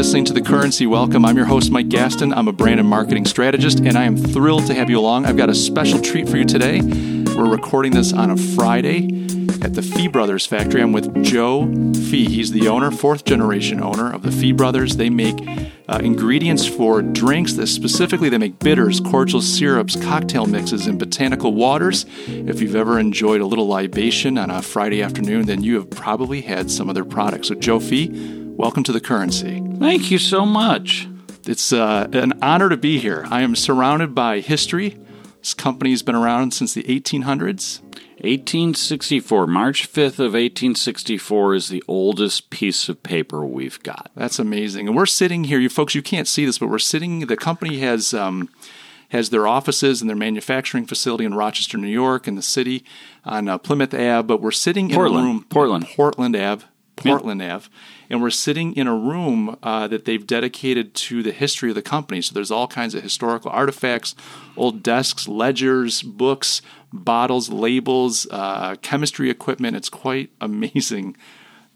listening to The Currency Welcome. I'm your host, Mike Gastin. I'm a brand and marketing strategist, and I am thrilled to have you along. I've got a special treat for you today. We're recording this on a Friday at the Fee Brothers factory. I'm with Joe Fee. He's the owner, fourth generation owner of the Fee Brothers. They make uh, ingredients for drinks. That specifically, they make bitters, cordials, syrups, cocktail mixes, and botanical waters. If you've ever enjoyed a little libation on a Friday afternoon, then you have probably had some of their products. So, Joe Fee, welcome to the currency. Thank you so much. It's uh, an honor to be here. I am surrounded by history. This company's been around since the 1800s. 1864, March 5th of 1864 is the oldest piece of paper we've got. That's amazing. And we're sitting here, you folks, you can't see this, but we're sitting, the company has. Um, has their offices and their manufacturing facility in Rochester, New York, in the city on uh, Plymouth Ave. But we're sitting Portland. in a room, Portland, Portland Ave, Portland Ave, and we're sitting in a room uh, that they've dedicated to the history of the company. So there's all kinds of historical artifacts, old desks, ledgers, books, bottles, labels, uh, chemistry equipment. It's quite amazing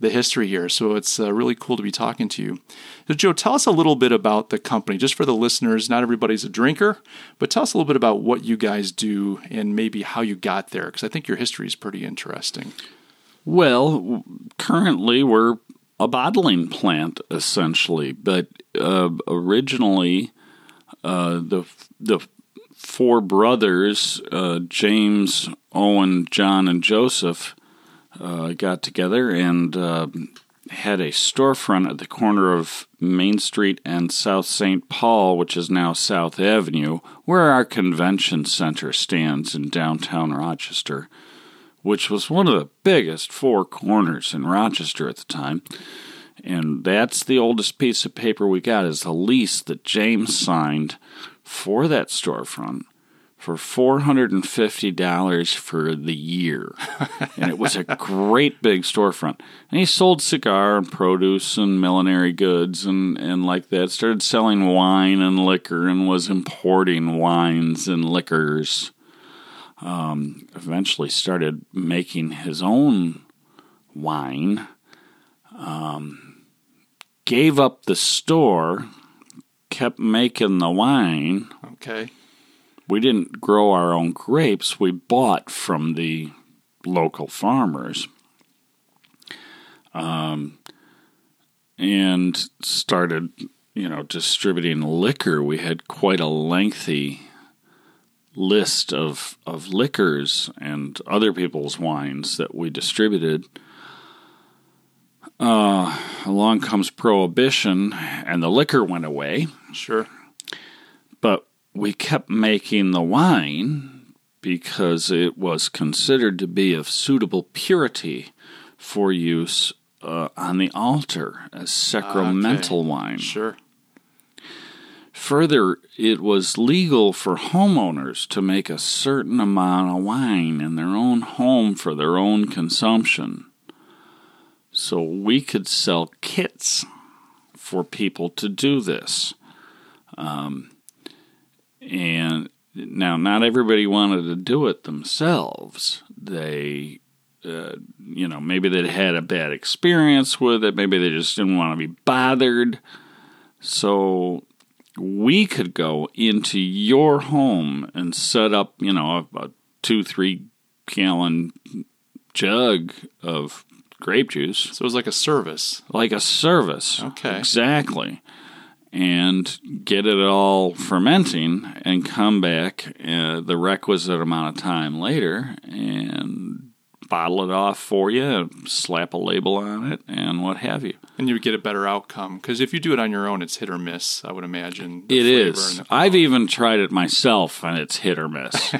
the history here. So it's uh, really cool to be talking to you. So, Joe, tell us a little bit about the company, just for the listeners. Not everybody's a drinker, but tell us a little bit about what you guys do and maybe how you got there, because I think your history is pretty interesting. Well, currently we're a bottling plant essentially, but uh, originally uh, the the four brothers, uh, James, Owen, John, and Joseph, uh, got together and uh, had a storefront at the corner of Main Street and South St. Paul, which is now South Avenue, where our convention center stands in downtown Rochester which was one of the biggest four corners in Rochester at the time. And that's the oldest piece of paper we got is the lease that James signed for that storefront for $450 for the year. and it was a great big storefront. And he sold cigar and produce and millinery goods and, and like that. Started selling wine and liquor and was importing wines and liquors um, eventually started making his own wine, um, gave up the store, kept making the wine. Okay. We didn't grow our own grapes, we bought from the local farmers. Um, and started, you know, distributing liquor. We had quite a lengthy list of, of liquors and other people's wines that we distributed. Uh, along comes Prohibition, and the liquor went away. Sure. But we kept making the wine because it was considered to be of suitable purity for use uh, on the altar as sacramental okay. wine. Sure. Further, it was legal for homeowners to make a certain amount of wine in their own home for their own consumption. So we could sell kits for people to do this. Um, and now, not everybody wanted to do it themselves. They, uh, you know, maybe they'd had a bad experience with it. Maybe they just didn't want to be bothered. So we could go into your home and set up, you know, a, a two, three gallon jug of grape juice. So it was like a service. Like a service. Okay. Exactly. And get it all fermenting and come back uh, the requisite amount of time later and bottle it off for you, slap a label on it, and what have you. And you would get a better outcome because if you do it on your own, it's hit or miss. I would imagine. It is. I've even tried it myself, and it's hit or miss.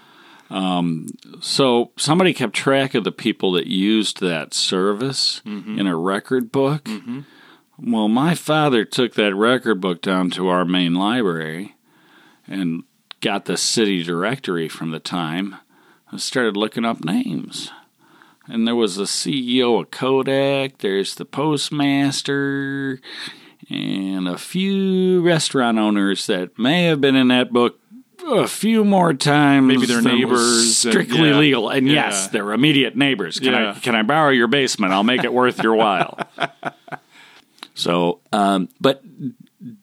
um, so somebody kept track of the people that used that service mm-hmm. in a record book. Mm-hmm. Well, my father took that record book down to our main library and got the city directory from the time I started looking up names. And there was the CEO of Kodak, there's the postmaster, and a few restaurant owners that may have been in that book a few more times. Maybe their neighbors. Strictly and, yeah. legal. And yeah. yes, they're immediate neighbors. Can, yeah. I, can I borrow your basement? I'll make it worth your while. So, um, but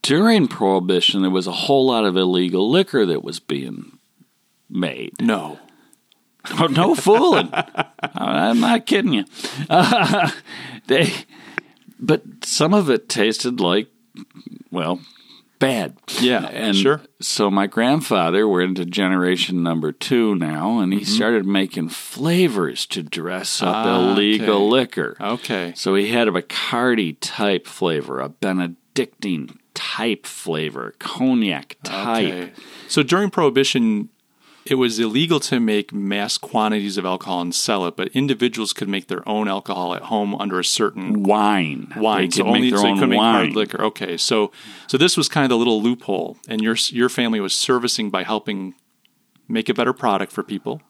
during Prohibition, there was a whole lot of illegal liquor that was being made. No. Oh, no fooling. I'm not kidding you. Uh, they, but some of it tasted like, well, bad. Yeah, and sure. So my grandfather, we're into generation number two now, and he Mm-hmm. started making flavors to dress up Ah, illegal okay. liquor. Okay. So he had a Bacardi type flavor, a Benedictine type flavor, cognac type. Okay. So during Prohibition, it was illegal to make mass quantities of alcohol and sell it, but individuals could make their own alcohol at home under a certain Wine, wine. They So only so could make hard liquor. Okay, so so this was kind of the little loophole, and your your family was servicing by helping make a better product for people,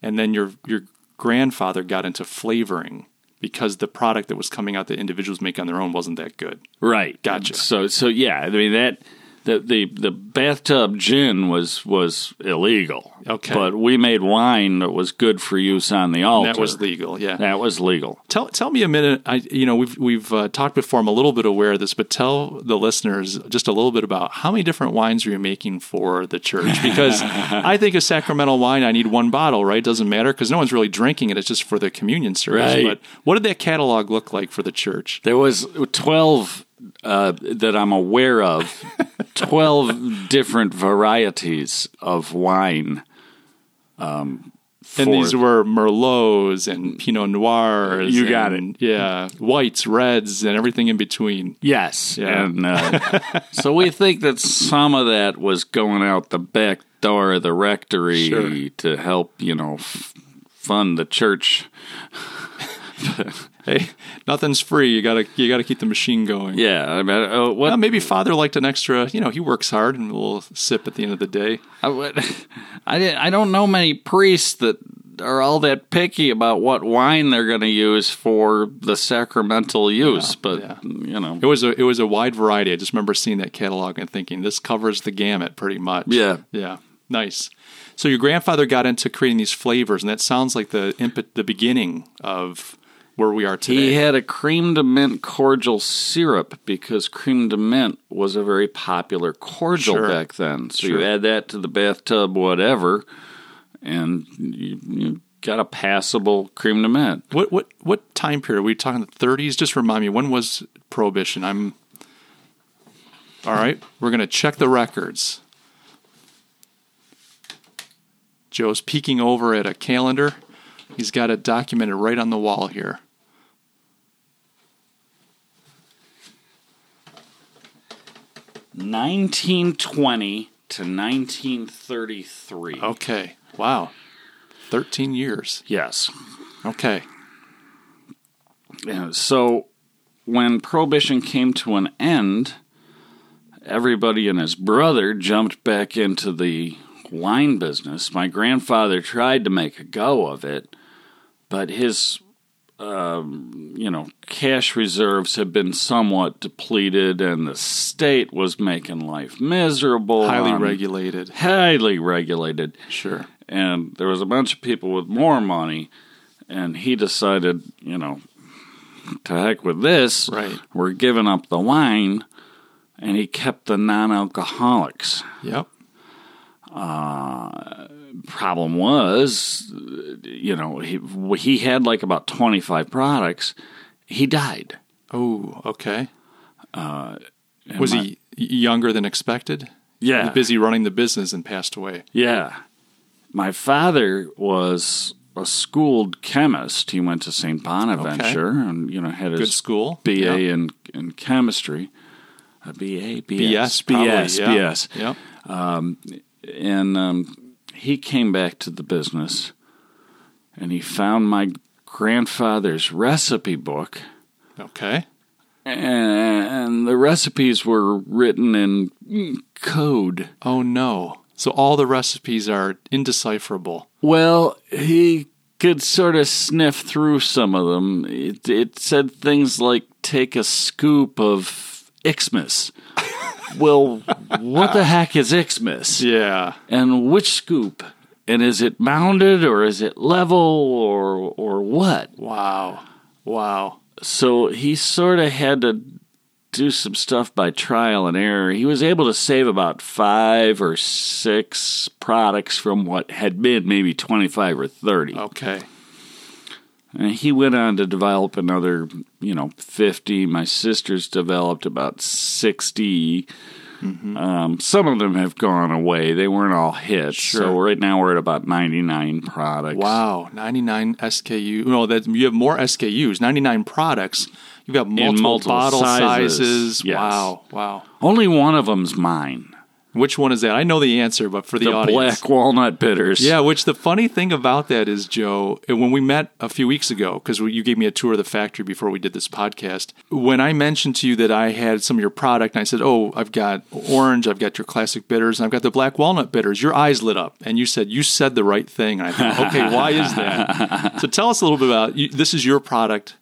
and then your your grandfather got into flavoring because the product that was coming out that individuals make on their own wasn't that good. Right. Gotcha. So so yeah, I mean that the the, the bathtub gin was was illegal. Okay. But we made wine that was good for use on the altar. That was legal. Yeah. That was legal. Tell tell me a minute. I you know we've we've uh, talked before. I'm a little bit aware of this, but tell the listeners just a little bit about how many different wines are you making for the church? Because I think a sacramental wine, I need one bottle, right? Doesn't matter because no one's really drinking it. It's just for the communion service. Right. But what did that catalog look like for the church? There was twelve uh, that I'm aware of. twelve different varieties of wine. Um, And for- these were Merlots and Pinot Noirs. You got and, Yeah, whites, reds, and everything in between. Yes, Yeah. and uh, so we think that some of that was going out the back door of the rectory Sure. to help, you know, f- fund the church. Hey, nothing's free. You gotta you gotta keep the machine going. Yeah, I mean, uh, what Well, maybe father liked an extra. You know, he works hard and a little sip at the end of the day. I, would- I, didn't- I don't know many priests that are all that picky about what wine they're going to use for the sacramental use, but yeah. you know, It was a it was a wide variety. I just remember seeing that catalog and thinking this covers the gamut pretty much. Yeah. yeah, nice. So your grandfather got into creating these flavors, and that sounds like the the beginning of where we are today. He had a cream de mint cordial syrup because cream de mint was a very popular cordial Sure. back then. So Sure. you add that to the bathtub, whatever, and you, you got a passable cream de mint. what what what time period are we talking? The 30s? Just remind me when was Prohibition? I'm all right. We're gonna check the records. Joe's peeking over at a calendar. He's got it documented right on the wall here. Nineteen twenty to nineteen thirty three. Okay. Wow. 13 years. Yes. Okay. Yeah, so when prohibition came to an end, everybody and his brother jumped back into the wine business. My grandfather tried to make a go of it, but his um, you know cash reserves had been somewhat depleted, and the state was making life miserable. Highly on- regulated. highly regulated Sure. and there was a bunch of people with more money, and he decided, you know, to heck with this. Right. We're giving up the wine, and he kept the non-alcoholics. Yep. Problem was, you know, he he had like about twenty five products. He died. Oh, okay. And Was my- he younger than expected? Yeah. He busy running the business and passed away. Yeah. My father was a schooled chemist. He went to St. Bonaventure and, you know, had Good his school. BA in, in chemistry. A BA? BS. BS. probably, BS. yeah. BS. Yep. And um, he came back to the business and he found my grandfather's recipe book. Okay. And the recipes were written in code. Oh no. So all the recipes are indecipherable. Well, he could sort of sniff through some of them. It, it said things like take a scoop of Xmas. well, what the heck is Xmas? Yeah. And which scoop? And is it mounded or is it level or or what? Wow. Wow. So he sort of had to do some stuff by trial and error. He was able to save about five or six products from what had been maybe 25 or 30. Okay. And he went on to develop another, you know, 50. My sisters developed about 60. Um, some of them have gone away. They weren't all hits. So right now we're at about 99 products. Wow, 99 SKU. No, that you have more SKUs, 99 products. You've got multiple, multiple bottle sizes, sizes. yes. Wow, wow. Only one of them's mine. Which one is that? I know the answer, but for the, The audience. black walnut bitters. Yeah, which the funny thing about that is, Joe, eh, when we met a few weeks ago, because you gave me a tour of the factory before we did this podcast, when I mentioned to you that I had some of your product, and I said, Oh, I've got orange, I've got your classic bitters, and I've got the black walnut bitters, your eyes lit up. And you said, You said the right thing. And I thought, Okay, why is that? so tell us a little bit about you, this is your product.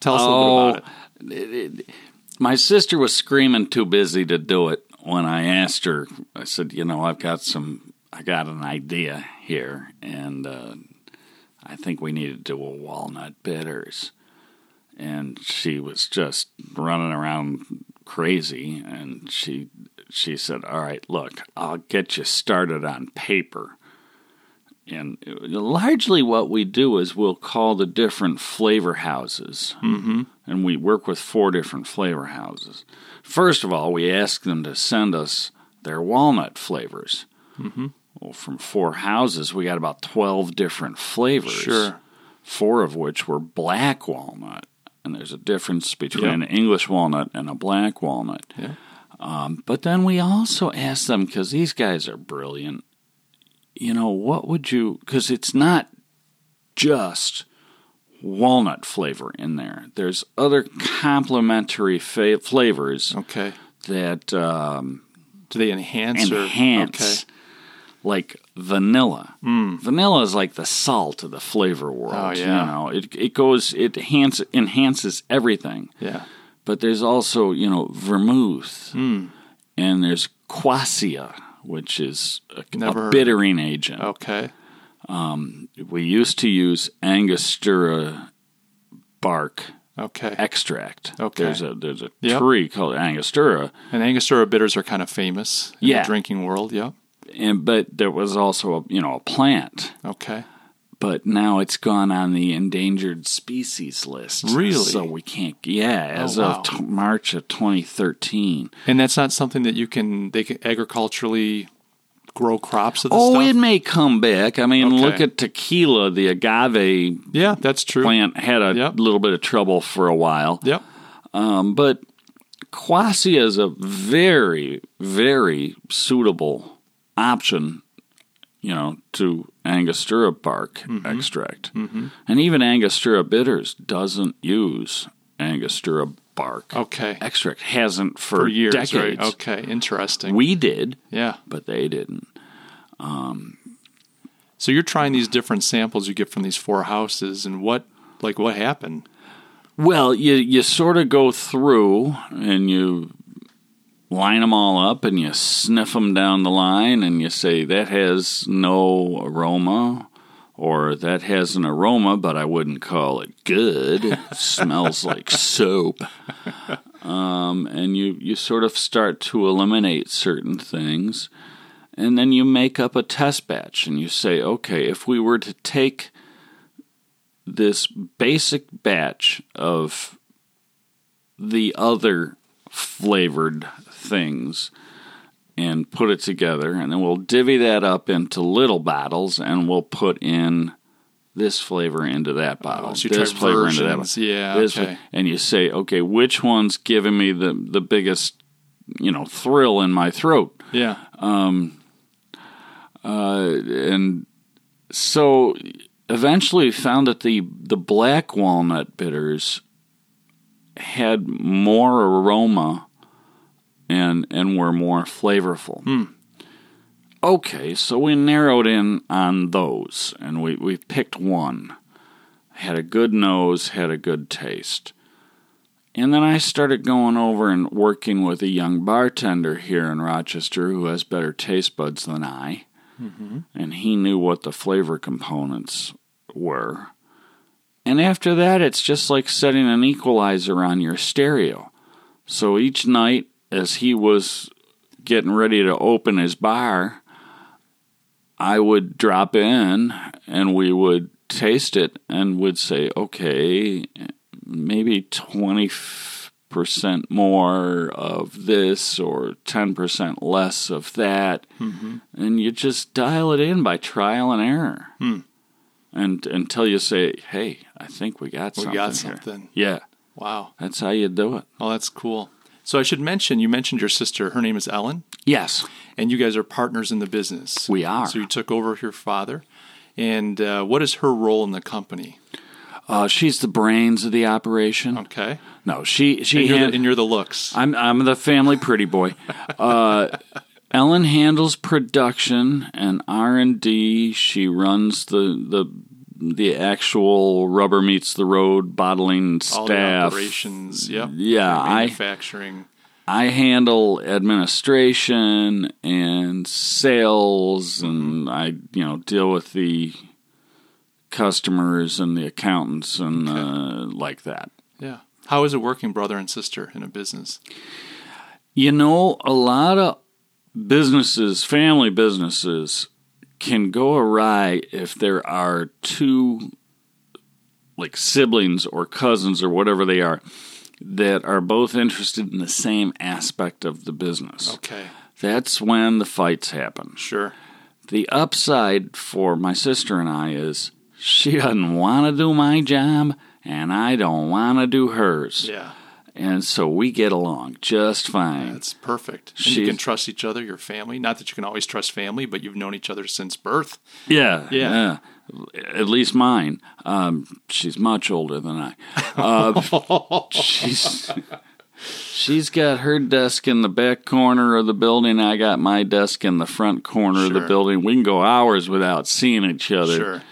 Tell us a little bit about oh, it. My sister was screaming too busy to do it when I asked her. I said, "You know, I've got some. I got an idea here, and uh, I think we need to do a walnut bitters." And she was just running around crazy, and she she said, "All right, look, I'll get you started on paper." And largely, what we do is we'll call the different flavor houses, mm-hmm. and we work with four different flavor houses. First of all, we ask them to send us their walnut flavors. Mm-hmm. Well, from four houses, we got about twelve different flavors. Sure. four of which were black walnut, and there's a difference between Yeah. an English walnut and a black walnut. Yeah. Um, but then we also ask them because these guys are brilliant. You know, what would you? Because it's not just walnut flavor in there. There's other complementary fa- flavors Okay. that um, Do they enhance, enhance, or like vanilla. Vanilla is like the salt of the flavor world. Oh, yeah. You know, it it goes it enhance, enhances everything. Yeah. But there's also you know vermouth, Hmm. and there's quassia, which is a, Never a bittering agent. Okay. Um, we used to use Angostura bark Okay. extract. Okay. There's a there's a Yep. tree called Angostura, And Angostura bitters are kind of famous in Yeah. the drinking world. Yep. and but there was also a you know a plant. Okay. But now it's gone on the endangered species list. Really? So we can't. Yeah, oh, as Oh, wow. of t- March of 2013. And that's not something that you can they can agriculturally grow crops of this Oh, stuff. it may come back. I mean, Okay. look at tequila. The agave yeah, that's true. plant had a Yep. little bit of trouble for a while. Yep. Um, but quassia is a very, very suitable option, you know, to Angostura bark Mm-hmm. extract. And even Angostura bitters doesn't use Angostura bark Okay. extract. Hasn't for, For years, decades. right? Okay, interesting. We did, yeah. but they didn't. Um, so you're trying these different samples you get from these four houses, and what like what happened? Well, you you sort of go through and you line them all up and you sniff them down the line and you say that has no aroma or that has an aroma but I wouldn't call it good. It smells like soap. Um, and you you sort of start to eliminate certain things and then you make up a test batch and you say, okay, if we were to take this basic batch of the other flavored things and put it together and then we'll divvy that up into little bottles and we'll put in this flavor into that bottle Oh, so you this flavor into that bottle, Yeah, this okay. and you say okay which one's giving me the the biggest you know thrill in my throat Yeah. uh, and so eventually found that the the black walnut bitters had more aroma and and were more flavorful. Hmm. Okay, so we narrowed in on those and we, we picked one. Had a good nose, had a good taste. And then I started going over and working with a young bartender here in Rochester who has better taste buds than I. Mm-hmm. And he knew what the flavor components were. And after that, it's just like setting an equalizer on your stereo. So each night, as he was getting ready to open his bar, I would drop in and we would taste it and would say, okay, maybe 20% more of this or 10% less of that. Mm-hmm. And you just dial it in by trial and error. Hmm. And until you say, hey, I think we got We something. got here." something. Yeah, Wow. that's how you do it. Oh, that's cool. So I should mention you mentioned your sister. Her name is Ellen, Yes, and you guys are partners in the business. we are. So you took over your father. And uh, what is her role in the company? Uh, she's the brains of the operation. Okay. No, she she And you're, hand- the, and you're the looks. I'm I'm the family pretty boy. Uh, Ellen handles production and R and D. She runs the the the actual rubber meets the road bottling All staff. operations. Yep. Yeah, I Manufacturing. I handle administration and sales, and I you know deal with the customers and the accountants and uh, like that. Yeah. How is it working brother and sister in a business? You know, a lot of businesses, family businesses, can go awry if there are two, like siblings or cousins or whatever they are, that are both interested in the same aspect of the business. Okay. That's when the fights happen. Sure. The upside for my sister and I is she doesn't want to do my job, and I don't want to do hers. Yeah. And so we get along just fine. That's perfect. And you can trust each other, your family. Not that you can always trust family, but you've known each other since birth. Yeah, Yeah. yeah. At least mine. Um, she's much older than I. Uh, she's she's got her desk in the back corner of the building. I got my desk in the front corner of the building. We can go hours without seeing each other. Sure.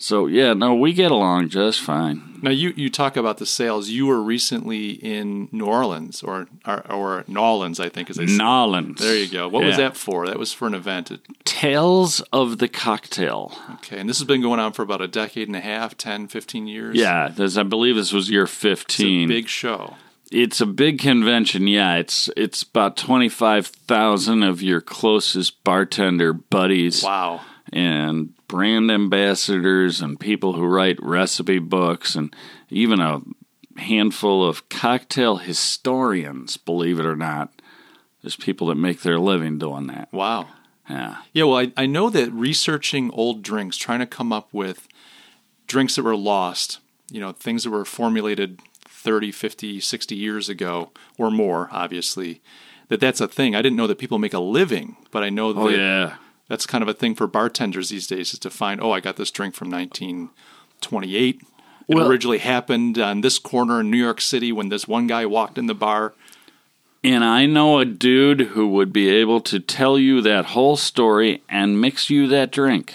So yeah, no, we get along just fine. Now you, you talk about the sales. You were recently in New Orleans or or, or New Orleans, I think is say. Nolans. There you go. What was that for? That was for an event. It- Tales of the cocktail. Okay, and this has been going on for about a decade and a half, 10, 15 years. Yeah, I believe this was year It's a fifteen. big show. It's a big convention, yeah. It's it's about twenty five thousand of your closest bartender buddies Wow. and brand ambassadors and people who write recipe books and even a handful of cocktail historians, believe it or not. There's people that make their living doing that. Wow. Yeah. Yeah, well, I, I know that researching old drinks, trying to come up with drinks that were lost, you know, things that were formulated 30, 50, 60 years ago or more, obviously, that that's a thing. I didn't know that people make a living, but I know oh, that Oh yeah. That's kind of a thing for bartenders these days is to find, oh, I got this drink from 1928. It Well- originally happened on this corner in New York City when this one guy walked in the bar. And I know a dude who would be able to tell you that whole story and mix you that drink.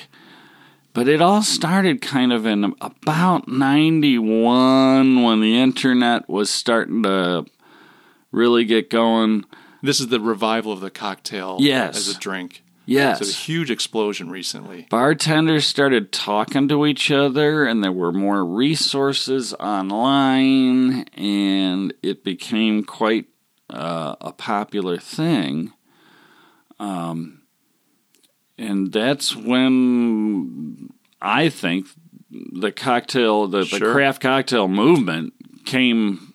But it all started kind of in about 91 when the internet was starting to really get going. This is the revival of the cocktail Yes. as a drink. Yes. It's a huge explosion recently. bartenders started talking to each other and there were more resources online and it became quite uh, a popular thing um, and that's when i think the cocktail the, the craft cocktail movement came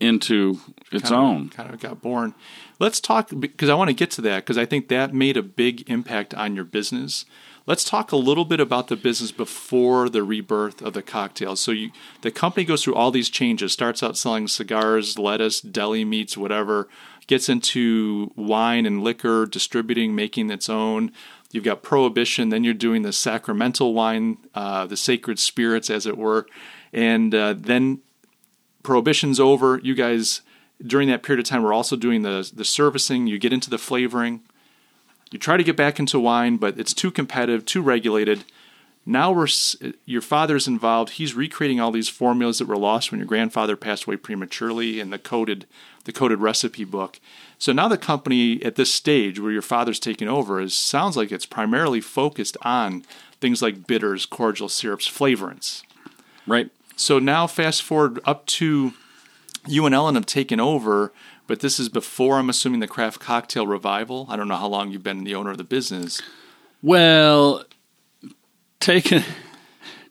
into its kind own kind of got born. Let's talk because I want to get to that because I think that made a big impact on your business. Let's talk a little bit about the business before the rebirth of the cocktails. So you, the company goes through all these changes. Starts out selling cigars, lettuce, deli meats, whatever. Gets into wine and liquor, distributing, making its own. You've got prohibition. Then you're doing the sacramental wine, uh, the sacred spirits, as it were, and uh, then prohibition's over. You guys during that period of time we're also doing the the servicing. You get into the flavoring. You try to get back into wine, but it's too competitive, too regulated. Now we're your father's involved. He's recreating all these formulas that were lost when your grandfather passed away prematurely in the coded the coded recipe book. So now the company at this stage where your father's taking over is sounds like it's primarily focused on things like bitters, cordial syrups, flavorants. right So now, fast forward up to you and Ellen have taken over. But this is before, I'm assuming, the craft cocktail revival. I don't know how long you've been the owner of the business. Well, taken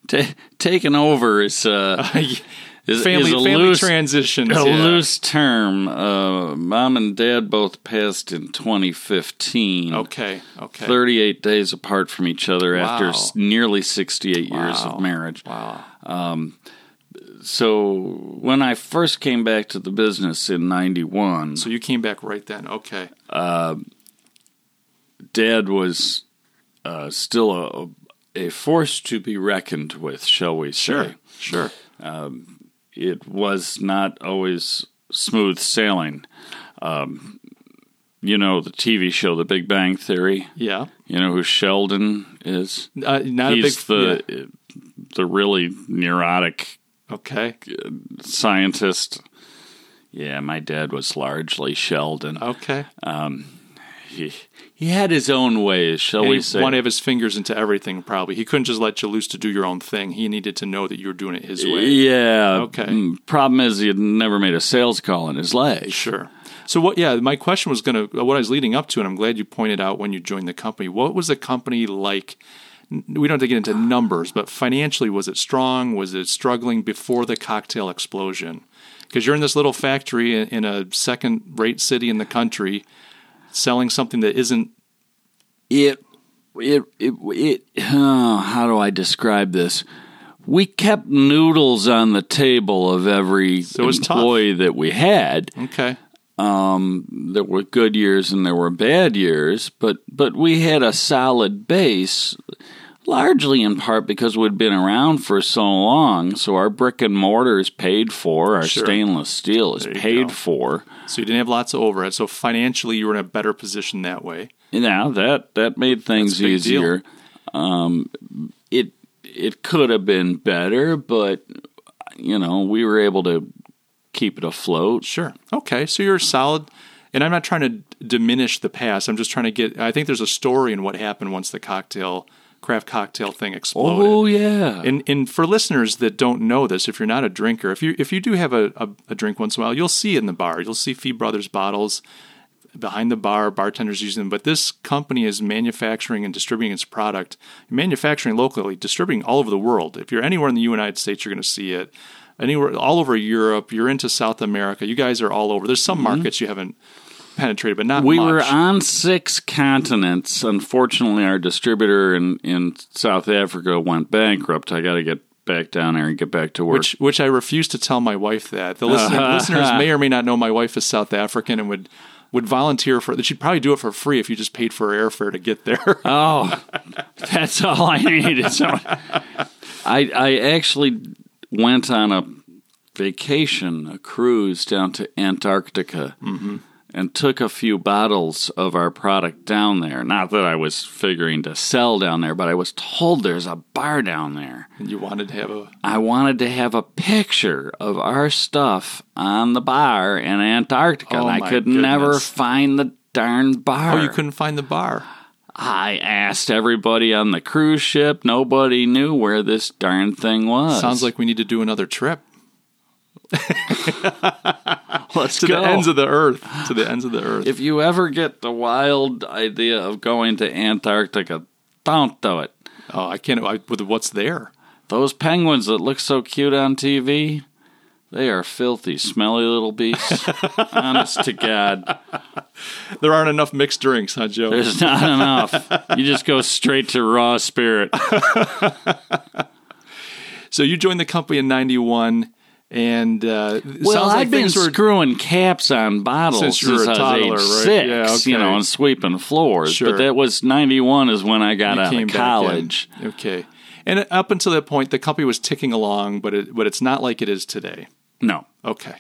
ta- taken over is uh, is, family is a family loose transitions. a yeah. loose term. Uh, Mom and Dad both passed in 2015. Okay. Okay. 38 days apart from each other after Wow. s- nearly 68 years of marriage. Wow. So when I first came back to the business in 91, So you came back right then. Okay. Dad was uh, still a, a force to be reckoned with, shall we say. Sure. Sure. It was not always smooth sailing. Um, you know the TV show The Big Bang Theory. Yeah. You know who Sheldon is? Uh, not He's a big. the the really neurotic yeah. Okay. scientist. Yeah, my dad was largely Sheldon. Okay. He, he had his own ways, shall And we say? wanted to have his fingers into everything. Probably he couldn't just let you loose to do your own thing. He needed to know that you were doing it his way. Yeah. Okay. Mm, Problem is, he had never made a sales call in his life. Sure. So what? Yeah, my question was going to what I was leading up to, and I'm glad you pointed out when you joined the company. What was the company like? We don't have to get into numbers, but financially, was it strong? Was it struggling before the cocktail explosion? Because you're in this little factory in, a second-rate city in the country, selling something that isn't. It, it, it, it oh, how do I describe this? We kept noodles on the table of every it was tough. employee that we had. Okay. Um, there were good years and there were bad years, but but we had a solid base, largely in part because we'd been around for so long. So our brick and mortar is paid for, our Sure. stainless steel is paid go. for. So you didn't have lots of overhead. So financially, you were in a better position that way. Now that that made things That's a big deal. easier. Um, it it could have been better, but you know we were able to keep it afloat. Sure. Okay. So you're solid. And I'm not trying to diminish the past. I'm just trying to get. I think there's a story in what happened once the cocktail, craft cocktail thing exploded. Oh yeah, And and for listeners that don't know this, if you're not a drinker, if you if you do have a, a, a drink once in a while, you'll see it in the bar. You'll see Fee Brothers bottles behind the bar, bartenders using them. But this company is manufacturing and distributing its product, manufacturing locally, distributing all over the world. If you're anywhere in the United States, you're going to see it. Anywhere, all over Europe, you're into South America. You guys are all over. There's some mm-hmm. markets you haven't penetrated, but not we much. were on six continents. Unfortunately, our distributor in in South Africa went bankrupt. I got to get back down there and get back to work. which which I refuse to tell my wife that. The listener, listeners may or may not know my wife is South African and would would volunteer for that. She'd probably do it for free if you just paid for airfare to get there. Oh, that's all I needed. So I I actually went on a vacation, a cruise down to Antarctica, mm-hmm. and took a few bottles of our product down there. Not that I was figuring to sell down there, but I was told there's a bar down there. and you wanted to have a I wanted to have a picture of our stuff on the bar in Antarctica, Oh, and I could never find the darn bar. oh, you couldn't find the bar. I asked everybody on the cruise ship. Nobody knew where this darn thing was. Sounds like we need to do another trip let's to go. the ends of the earth. To the ends of the earth. if you ever get the wild idea of going to Antarctica, don't do it. oh, I can't. I, with what's there? Those penguins that look so cute on TV, they are filthy, smelly little beasts. Honest to God, There aren't enough mixed drinks, huh, Joe? there's not enough. You just go straight to raw spirit. so you joined the company in '91, and uh, Well, like I've been were screwing caps on bottles Since you were a I was toddler, age right? six, Yeah, okay. you know, and sweeping floors. Sure. But that was '91 is when I got you out of college. Okay, and up until that point, the company was ticking along, but it, but it's not like it is today. No, Okay.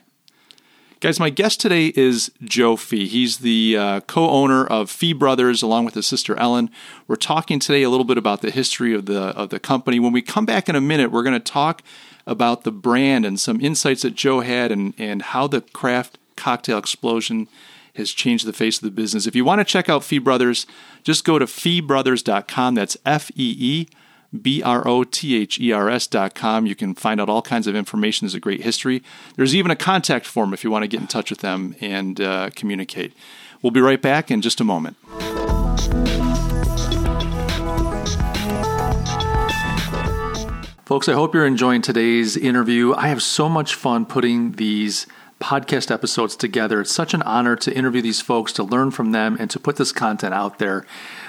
Guys, my guest today is Joe Fee. He's the uh, co owner of Fee Brothers along with his sister Ellen. We're talking today a little bit about the history of the, of the company. When we come back in a minute, we're going to talk about the brand and some insights that Joe had and, and how the craft cocktail explosion has changed the face of the business. If you want to check out Fee Brothers, just go to feebrothers.com. That's F E E B R O T H E R S dot com. You can find out all kinds of information. There's a great history. There's even a contact form if you want to get in touch with them and uh, communicate. We'll be right back in just a moment. Folks, I hope you're enjoying today's interview. I have so much fun putting these podcast episodes together. It's such an honor to interview these folks, to learn from them, and to put this content out there.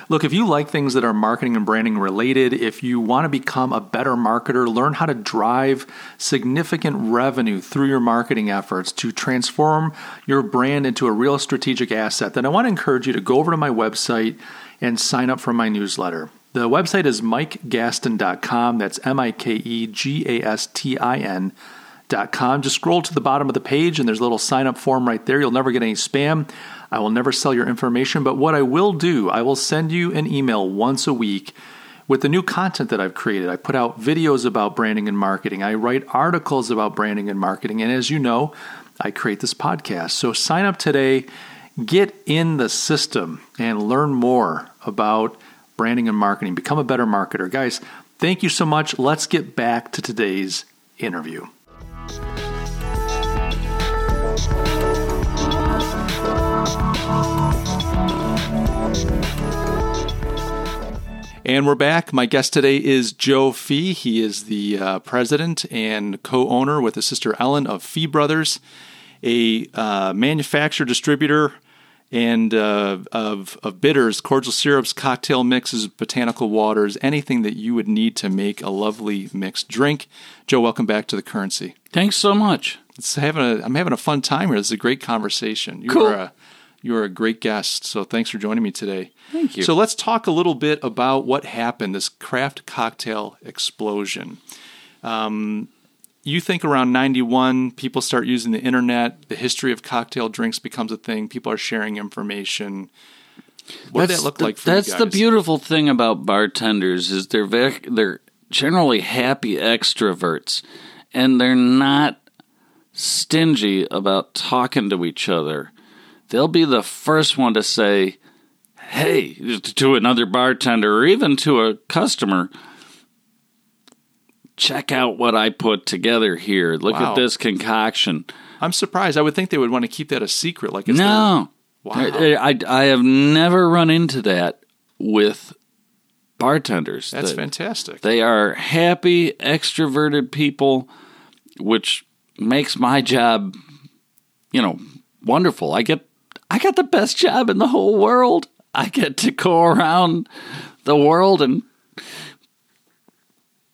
Look, if you like things that are marketing and branding related, if you want to become a better marketer, learn how to drive significant revenue through your marketing efforts to transform your brand into a real strategic asset, then I want to encourage you to go over to my website and sign up for my newsletter. The website is mikegastin.com. That's M I K E G A S T I N. Com. Just scroll to the bottom of the page and there's a little sign up form right there. You'll never get any spam. I will never sell your information, but what I will do, I will send you an email once a week with the new content that I've created. I put out videos about branding and marketing. I write articles about branding and marketing. And as you know, I create this podcast. So sign up today, get in the system, and learn more about branding and marketing. Become a better marketer. Guys, thank you so much. Let's get back to today's interview. And we're back. My guest today is Joe Fee. He is the uh, president and co owner with his sister Ellen of Fee Brothers, a uh, manufacturer, distributor, and uh, of, of bitters, cordial syrups, cocktail mixes, botanical waters, anything that you would need to make a lovely mixed drink. Joe, welcome back to the currency. Thanks so much. It's having a, I'm having a fun time here. This is a great conversation. You cool. are a, you are a great guest, so thanks for joining me today. Thank you. So let's talk a little bit about what happened, this craft cocktail explosion. Um, you think around 91 people start using the internet the history of cocktail drinks becomes a thing people are sharing information what did that look the, like for that's you guys? the beautiful thing about bartenders is they're very, they're generally happy extroverts and they're not stingy about talking to each other they'll be the first one to say hey to another bartender or even to a customer check out what I put together here. Look Wow. at this concoction. i'm surprised i would think they would want to keep that a secret like it's No. Wow. I, I, I have never run into that with bartenders. that's fantastic They are happy, extroverted people, which makes my job, you know, wonderful. I get I got the best job in the whole world. I get to go around the world and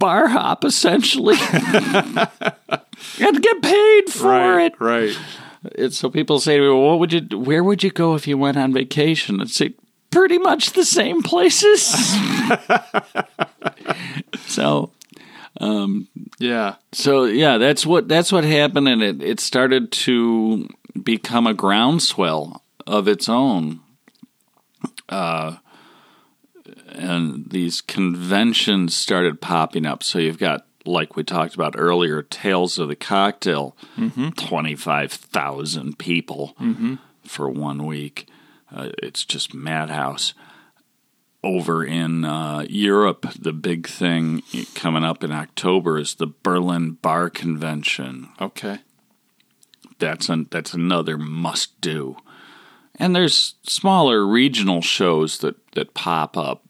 bar hop essentially. and get paid for right it. right It's so people say to me, well, "What would you? Where would you go if you went on vacation?" And say, "Pretty much the same places." so, yeah so yeah, that's what that's what happened, and it it started to become a groundswell of its own. Uh, and these conventions started popping up. So you've got, like we talked about earlier, Tales of the Cocktail, thousand people for one week. Uh, it's just madhouse. Over in uh, Europe, the big thing coming up in October is the Berlin Bar Convention. okay That's an, that's another must do. And there's smaller regional shows that, that pop up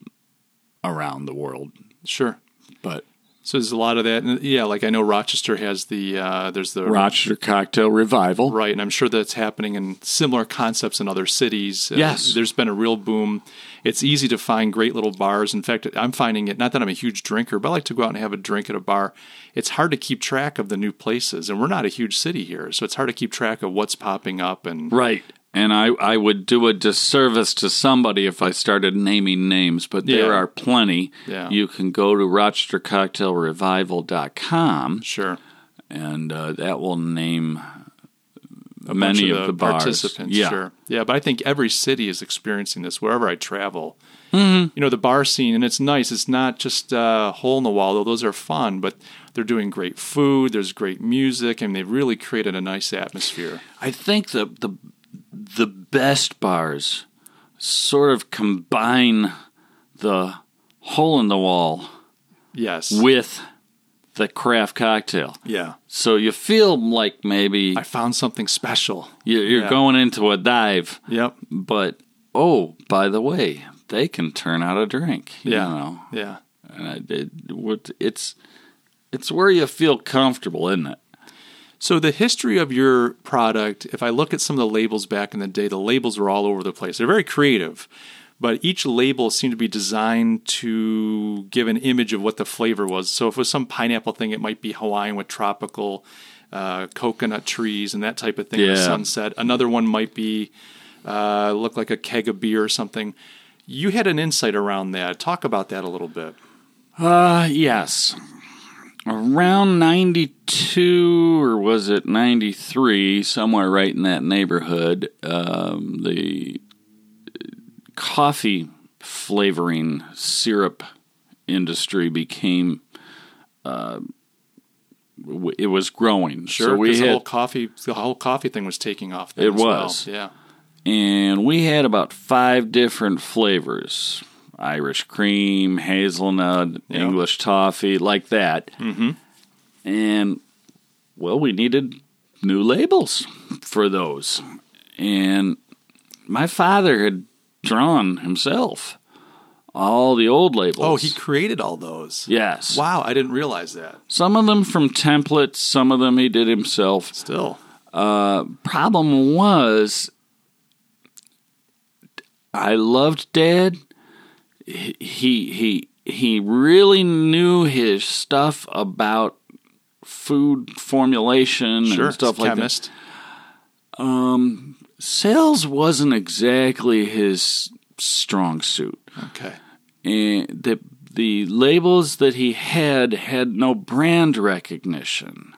around the world. sure But so there's a lot of that and yeah like i know rochester has the uh, there's the Rochester Cocktail Revival. Right, and I'm sure that's happening in similar concepts in other cities. Uh, Yes. there's been a real boom. It's easy to find great little bars. In fact, I'm finding it. Not that I'm a huge drinker, but I like to go out and have a drink at a bar. It's hard to keep track of the new places, and we're not a huge city here, so it's hard to keep track of what's popping up. And Right. And I, I would do a disservice to somebody if I started naming names, but there Yeah. are plenty. Yeah. You can go to rochestercocktailrevival.com sure, and uh, that will name a many bunch of the bars. participants. Yeah. Sure, yeah, but I think every city is experiencing this wherever I travel. Mm-hmm. You know, the bar scene, and it's nice. It's not just uh, hole in the wall, though those are fun, but they're doing great food. There's great music, and they've really created a nice atmosphere. I think the the the best bars sort of combine the hole in the wall Yes. with the craft cocktail. yeah. So you feel like maybe I found something special. you- you're yeah. going into a dive, Yep. but oh, by the way, they can turn out a drink. you Yeah. know? Yeah. and I, it, what- it's it's where you feel comfortable, isn't it? So the history of your product, if I look at some of the labels back in the day, the labels were all over the place. They're very creative, but each label seemed to be designed to give an image of what the flavor was. So if it was some pineapple thing, it might be Hawaiian with tropical uh, coconut trees and that type of thing. Yeah. sunset. Another one might be uh, look like a keg of beer or something. You had an insight around that. Talk about that a little bit. Uh, yes. Around 92, or was it 93, somewhere right in that neighborhood, um, the coffee flavoring syrup industry became. Uh, w- it was growing. Sure, so we 'cause the had whole coffee, the whole coffee thing was taking off. It as well. was. yeah. and we had about five different flavors Irish cream, hazelnut, Yep. English toffee, like that. Mm-hmm. And, well, we needed new labels for those. And my father had drawn himself all the old labels. Oh, he created all those. Yes. Wow, I didn't realize that. Some of them from templates, some of them he did himself. Still. Uh, problem was, I loved Dad. He he he really knew his stuff about food formulation Sure. and stuff like chemist. that. Um, sales wasn't exactly his strong suit, Okay. and the the labels that he had had no brand recognition.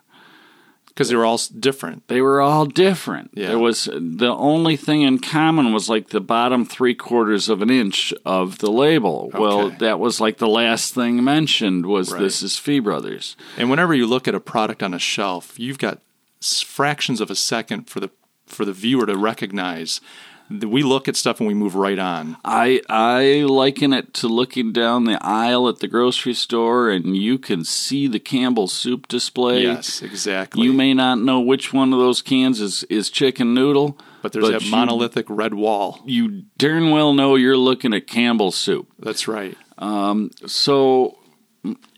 Because they were all different. They were all different. Yeah. There was the only thing in common was like the bottom three quarters of an inch of the label. Well, that was like the last thing mentioned was Right. this is Fee Brothers. And whenever you look at a product on a shelf, you've got fractions of a second for the for the viewer to recognize. That We look at stuff and we move right on. I I liken it to looking down the aisle at the grocery store and you can see the Campbell soup display. Yes, exactly. You may not know which one of those cans is, is chicken noodle, but there's that you- monolithic red wall. You darn well know you're looking at Campbell soup. That's right. Um, so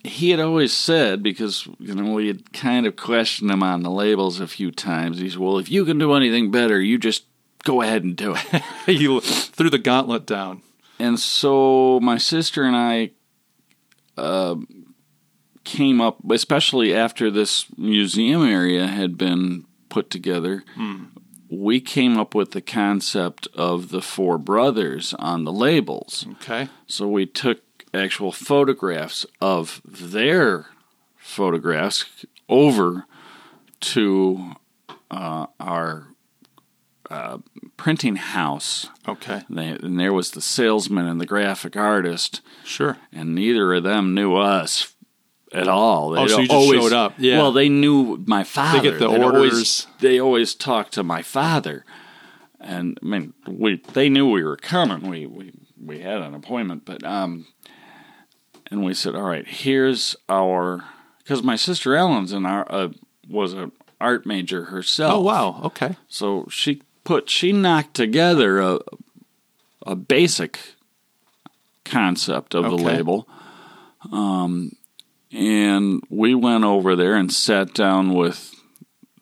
he had always said because you know we had kind of questioned him on the labels a few times. He said, "Well, if you can do anything better, you just go ahead and do it." you threw the gauntlet down. and so my sister and I uh, came up, especially after this museum area had been put together. We came up with the concept of the four brothers on the labels. Okay. So we took actual photographs of their photographs over to uh, our uh, printing house. Okay. They, and there was the salesman and the graphic artist, Sure. and neither of them knew us at all. They Oh, so you just showed up. Yeah. Well, they knew my father. They get the They'd orders. Always, they always talked to my father, and I mean, we they knew we were coming. We we we had an appointment, but um, and we said, all right, here's our because my sister Ellen's an our uh, was an art major herself. Oh wow. Okay. So she put she knocked together a a basic concept of the label. Um, and we went over there and sat down with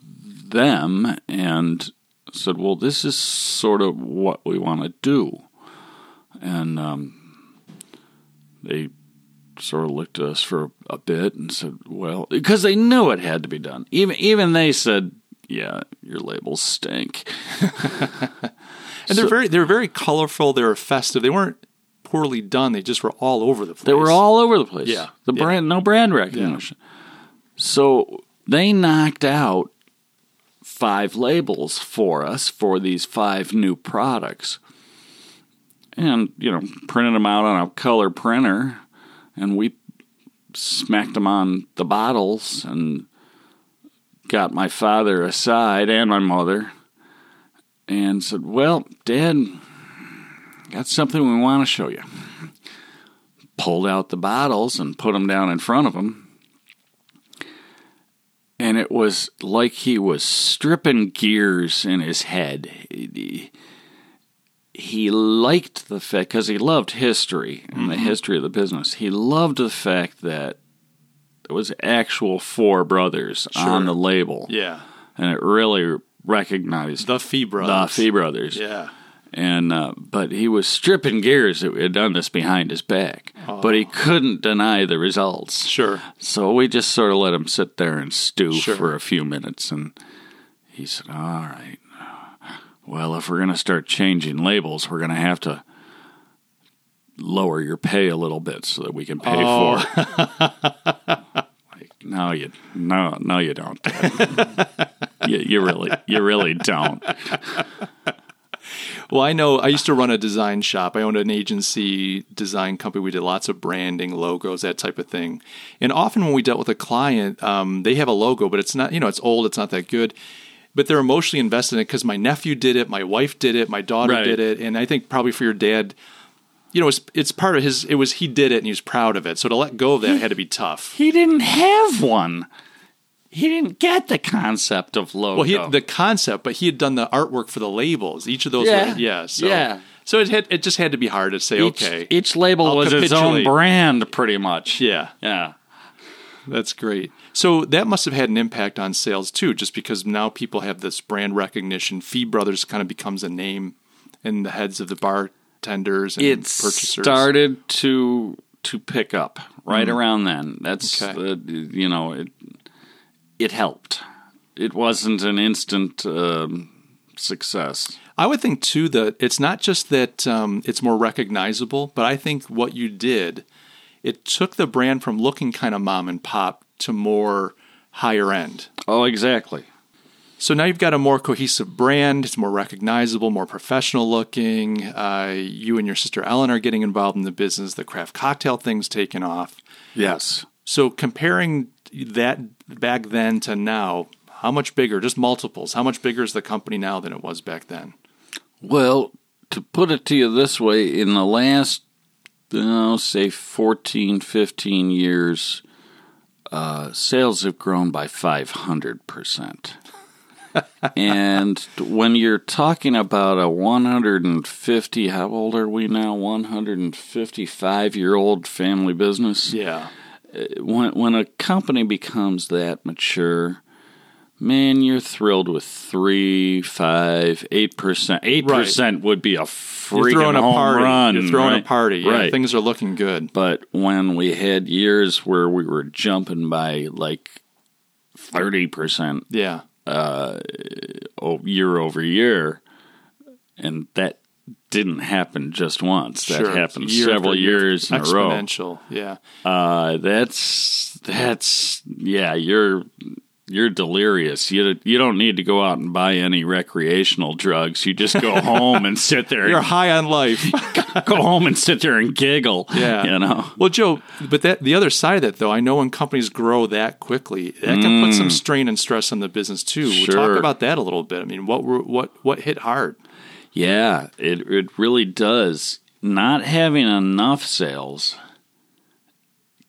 them and said, "Well, this is sort of what we want to do." And um, they sort of looked at us for a bit and said, "Well," because they knew it had to be done. Even even they said, "Yeah, your labels stink." And they're very they're very colorful. They were festive. They weren't poorly done. They just were all over the place. They were all over the place. Yeah. the Yeah. brand, no brand recognition. So they knocked out five labels for us for these five new products, and you know, printed them out on a color printer, and we smacked them on the bottles and got my father aside and my mother and said, "Well, Dad, got something we want to show you." pulled out the bottles and put them down in front of him. And it was like he was stripping gears in his head. He, he liked the fact, because he loved history and the mm-hmm. history of the business, he loved the fact that there was actual four brothers on the label. Yeah. And it really recognized The Fee brothers. the Fee brothers. Yeah. And uh, but he was stripping gears. He had done this behind his back, but he couldn't deny the results. Sure. So we just sort of let him sit there and stew Sure. for a few minutes, and he said, "All right, well, if we're going to start changing labels, we're going to have to." Lower your pay a little bit so that we can pay Oh. for it. like, no, you no, no, you don't. you, you really, you really don't. Well, I know I used to run a design shop. I owned an agency design company. We did lots of branding, logos, that type of thing. And often when we dealt with a client, um, they have a logo, but it's not, you know, it's old, it's not that good. But they're emotionally invested in it because my nephew did it, my wife did it, my daughter Right. did it. And I think probably for your dad, you know, it's, it's part of his, it was, he did it and he was proud of it. So to let go of that had to be tough. He didn't have one. He didn't get the concept of logo. Well, he had the concept, but he had done the artwork for the labels. Each of those, Yeah. were, yeah, so, Yeah. So it had, it just had to be hard to say, each, okay, each label I'll was its own brand, pretty much. yeah, Yeah. That's great. So that must have had an impact on sales too, just because now people have this brand recognition. Fee Brothers kind of becomes a name in the heads of the bartenders and It purchasers. started to to pick up right around then. That's Mm. Okay. the you know it it helped. It wasn't an instant um, success. I would think too that it's not just that um, it's more recognizable, but I think what you did, it took the brand from looking kind of mom and pop to more higher end. Oh, exactly. So now you've got a more cohesive brand. It's more recognizable, more professional looking. Uh, you and your sister Ellen are getting involved in the business. The craft cocktail thing's taken off. Yes. So comparing that back then to now, how much bigger? Just multiples. How much bigger is the company now than it was back then? Well, to put it to you this way, in the last, oh, say 14, 15 years, uh, sales have grown by 500%. And when you're talking about a 150, how old are we now? 155 year old family business Yeah. Uh, when when a company becomes that mature, man, you're thrilled with three, five, eight percent. Eight percent would be a You're freaking throwing a home party. run. You're throwing right? a party. Yeah, right? Things are looking good. but when we had years where we were jumping by like thirty percent Yeah. Year over year, and that didn't happen just once. That Sure. happened Year several years in a row. Exponential. Yeah. Uh, that's that's yeah. You're you're delirious. You you don't need to go out and buy any recreational drugs. You just go home and sit there. You're And, high on life. go home and sit there and giggle. Yeah. you know. Well, Joe, but that the other side of that, though, I know when companies grow that quickly, that can put some strain and stress on the business too. We'll talk Mm. About that a little bit. I mean, what were what what hit hard? Yeah, it it really does. Not having enough sales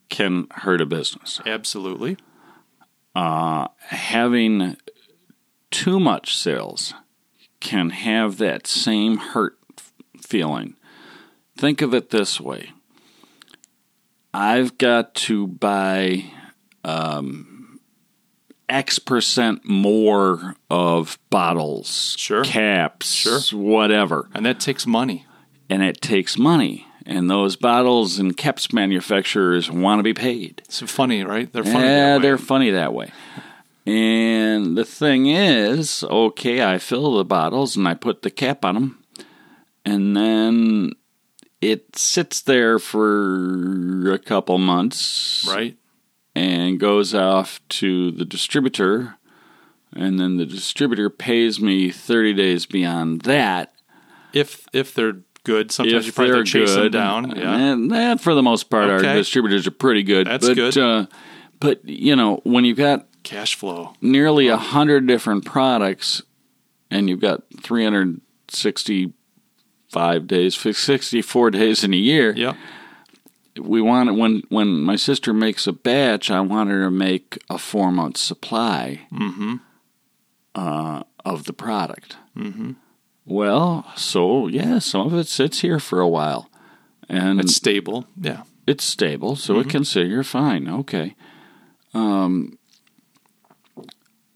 can hurt a business. Absolutely. Having too much sales can have that same hurt feeling. Think of it this way I've got to buy um, X percent more of bottles, Sure. caps, Sure. whatever, And that takes money. and it takes money. And those bottles and caps manufacturers want to be paid. It's funny, right? They're funny. Yeah, that way. they're funny that way. And the thing is, okay, I fill the bottles and I put the cap on them, and then it sits there for a couple months, right. and goes off to the distributor, and then the distributor pays me thirty days beyond that. If if they're good, sometimes you if probably they're have to chase them good, down. Yeah. and that for the most part, Okay. our distributors are pretty good. That's but, good. Uh, but you know, when you've got Cash flow. nearly a hundred different products, and you've got 365 days, 64 days in a year. Yep. we want when when my sister makes a batch, I want her to make a four month supply uh, of the product. Mm-hmm. Well, so yeah, some of it sits here for a while, and It's stable. Yeah. it's stable, so it can sit here fine. Okay. Um,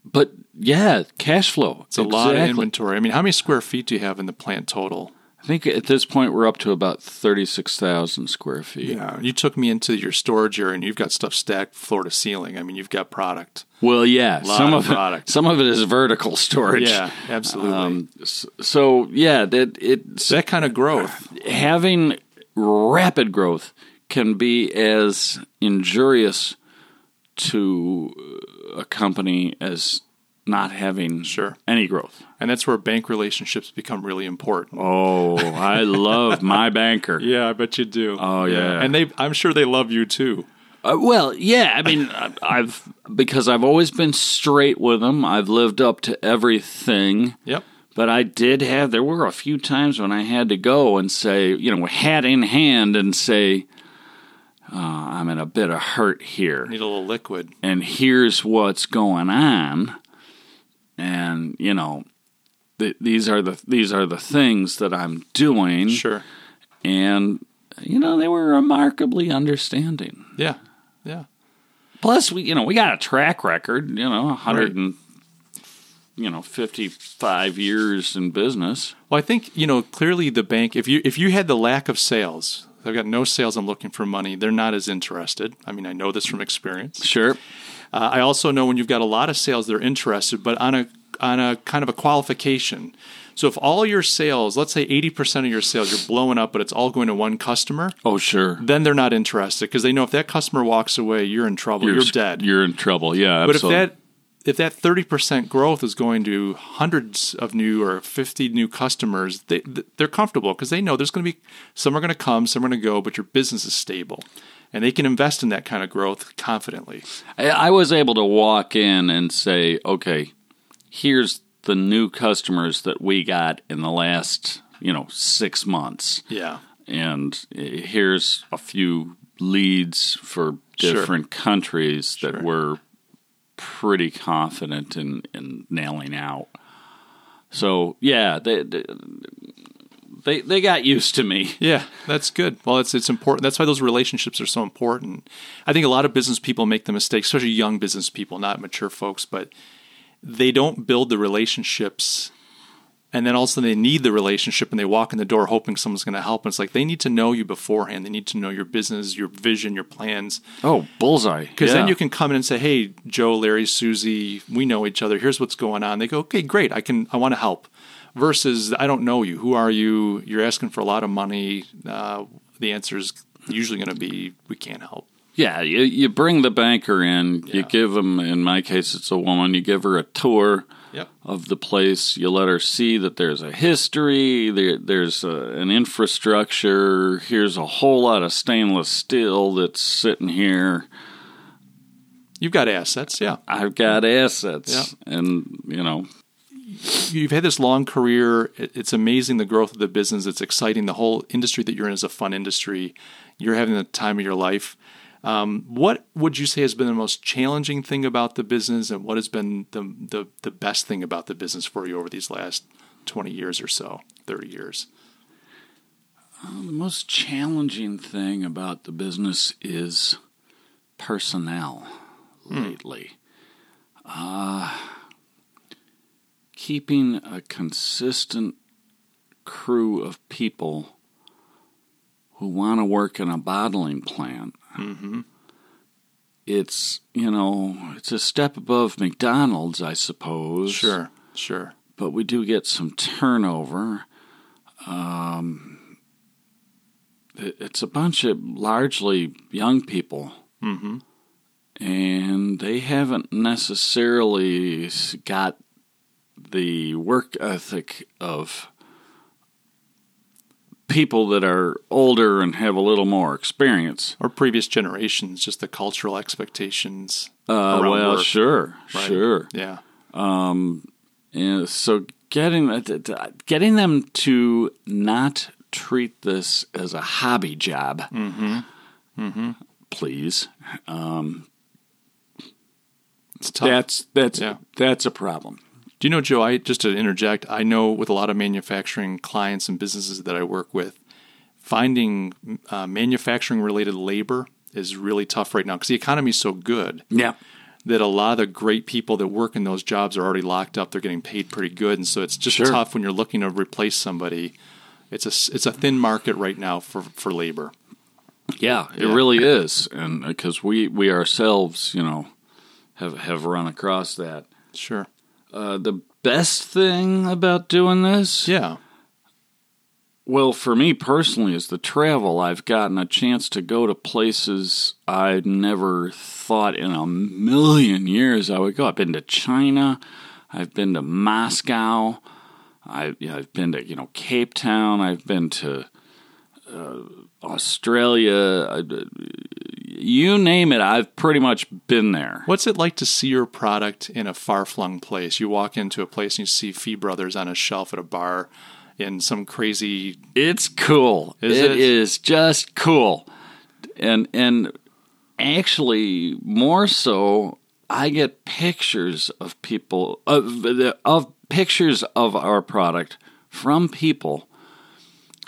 but yeah, cash flow. It's a lot of inventory. I mean, how many square feet do you have in the plant total? I think at this point we're up to about thirty six thousand square feet. Yeah. You took me into your storage area and you've got stuff stacked floor to ceiling. I mean, you've got product. Well, yeah, some of of product. it. Some of it is vertical storage. Yeah, absolutely. Um, so yeah, that it's that kind of growth. having rapid growth can be as injurious to a company as not having Sure. any growth. And that's where bank relationships become really important. Oh, I love my banker. Yeah, I bet you do. Oh, yeah. And they I'm sure they love you too. Uh, well, yeah, I mean, I've because I've always been straight with them. I've lived up to everything. Yep. But I did have, there were a few times when I had to go and say, you know, hat in hand and say, uh, I'm in a bit of hurt here. Need a little liquid. And here's what's going on. And, you know, th- these are the these are the things that I'm doing. Sure. And you know, they were remarkably understanding. Yeah. Yeah. Plus, we you know we got a track record. You know, hundred and you know fifty five years in business. Well, I think you know clearly the bank. If you if you had the lack of sales, I've got no sales. I'm looking for money. They're not as interested. I mean, I know this from experience. Sure. Uh, I also know when you've got a lot of sales, they're interested, but on a on a kind of a qualification. So if all your sales, let's say 80% of your sales, you're blowing up, but it's all going to one customer, Oh, sure. then they're not interested because they know if that customer walks away, you're in trouble. You're, dead. You're in trouble. Yeah. but absolutely. if that if that 30% growth is going to hundreds of new or 50 new customers, they they're comfortable because they know there's going to be some are going to come, some are going to go, but your business is stable. And they can invest in that kind of growth confidently. I, was able to walk in and say, okay, here's the new customers that we got in the last you know six months. Yeah. and uh, here's a few leads for Sure. different countries that Sure. we're pretty confident in, in nailing out. So yeah, they, they they they got used to me. Yeah, that's good. Well, it's it's important. That's why those relationships are so important. I think a lot of business people make the mistake, especially young business people, not mature folks, but they don't build the relationships and then also they need the relationship and they walk in the door hoping someone's going to help. And it's like they need to know you beforehand. They need to know your business, your vision, your plans. Oh, bullseye! Because Yeah. then you can come in and say, "Hey, Joe, Larry, Susie, we know each other. Here's what's going on." They go, "Okay, great. I can. I want to help." Versus, I don't know you. Who are you? You're asking for a lot of money. Uh, the answer is usually going to be, "We can't help." Yeah, you, you bring the banker in, you give them, in my case, it's a woman, you give her a tour Yep. of the place. You let her see that there's a history, there, there's a, an infrastructure. Here's a whole lot of stainless steel that's sitting here. You've got assets. Yeah, I've got assets. yeah. And, you know, you've had this long career. It's amazing the growth of the business. It's exciting. The whole industry that you're in is a fun industry. You're having the time of your life. Um, what would you say has been the most challenging thing about the business, and what has been the, the the best thing about the business for you over these last twenty years or so, thirty years? the most challenging thing about the business is personnel lately. Uh, keeping a consistent crew of people who want to work in a bottling plant. Mm-hmm. It's, you know, it's a step above McDonald's, I suppose Sure, sure. but we do get some turnover. Um, it's a bunch of largely young people, Mm-hmm. and they haven't necessarily got the work ethic of people that are older and have a little more experience. Or previous generations, just the cultural expectations. Uh, well, work. sure, Right. sure. Yeah, Um, and so getting getting them to not treat this as a hobby job, please. It's tough. That's that's Yeah. that's a problem. Do you know, Joe? I just to interject. I know with a lot of manufacturing clients and businesses that I work with, finding uh, manufacturing related labor is really tough right now because the economy is so good Yeah. that a lot of the great people that work in those jobs are already locked up. They're getting paid pretty good, and so it's just Sure. tough when you're looking to replace somebody. It's a it's a thin market right now for for labor. Yeah, it Yeah. really is, and because we we ourselves, you know, have have run across that. Sure. Uh, the best thing about doing this, Yeah. well, for me personally, is the travel. I've gotten a chance to go to places I never thought in a million years I would go. I've been to China, I've been to Moscow, I, you know, I've been to you know Cape Town, I've been to uh, Australia. I, you name it, I've pretty much been there. What's it like to see your product in a far flung place? You walk into a place and you see Fee Brothers on a shelf at a bar in some crazy. It's cool. Is it it? is just cool. And and actually more so I get pictures of people of of pictures of our product from people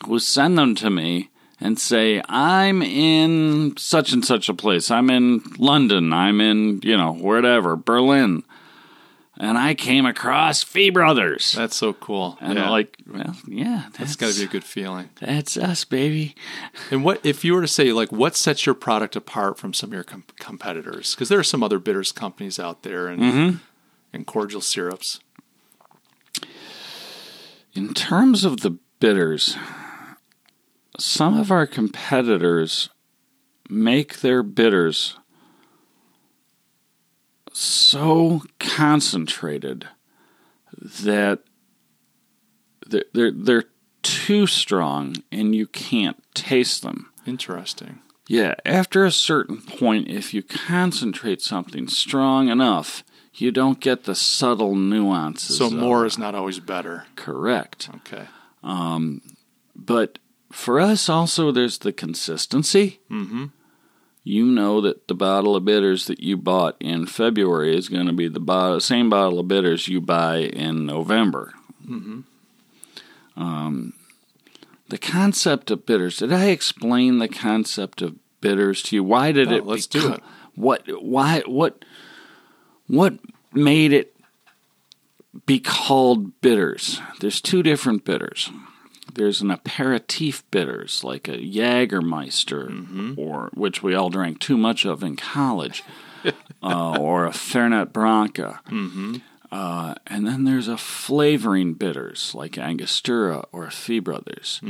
who send them to me and say, I'm in such and such a place. I'm in London. I'm in, you know, wherever, Berlin. And I came across Fee Brothers. That's so cool. And yeah. Like, well, yeah, that's got to be a good feeling. That's us, baby. And what if you were to say like what sets your product apart from some of your com- competitors? Because there are some other bitters companies out there and Mm-hmm. and cordial syrups. In terms of the bitters, some of our competitors make their bitters so concentrated that they're, they're, they're too strong and you can't taste them. Interesting. Yeah, after a certain point, if you concentrate something strong enough, you don't get the subtle nuances. So of more it. is not always better. correct. Okay. Um, But for us, also, there's the consistency. Mm-hmm. You know that the bottle of bitters that you bought in February is going to be the bo- same bottle of bitters you buy in November. Mm-hmm. Um, the concept of bitters. Did I explain the concept of bitters to you? Why did No, it? let's do it. What? Why? What? What made it be called bitters? There's two different bitters there's an aperitif bitters like a Jagermeister, or which we all drank too much of in college, uh, or a Fernet Branca. Uh, and then there's a flavoring bitters like Angostura or Fee Brothers.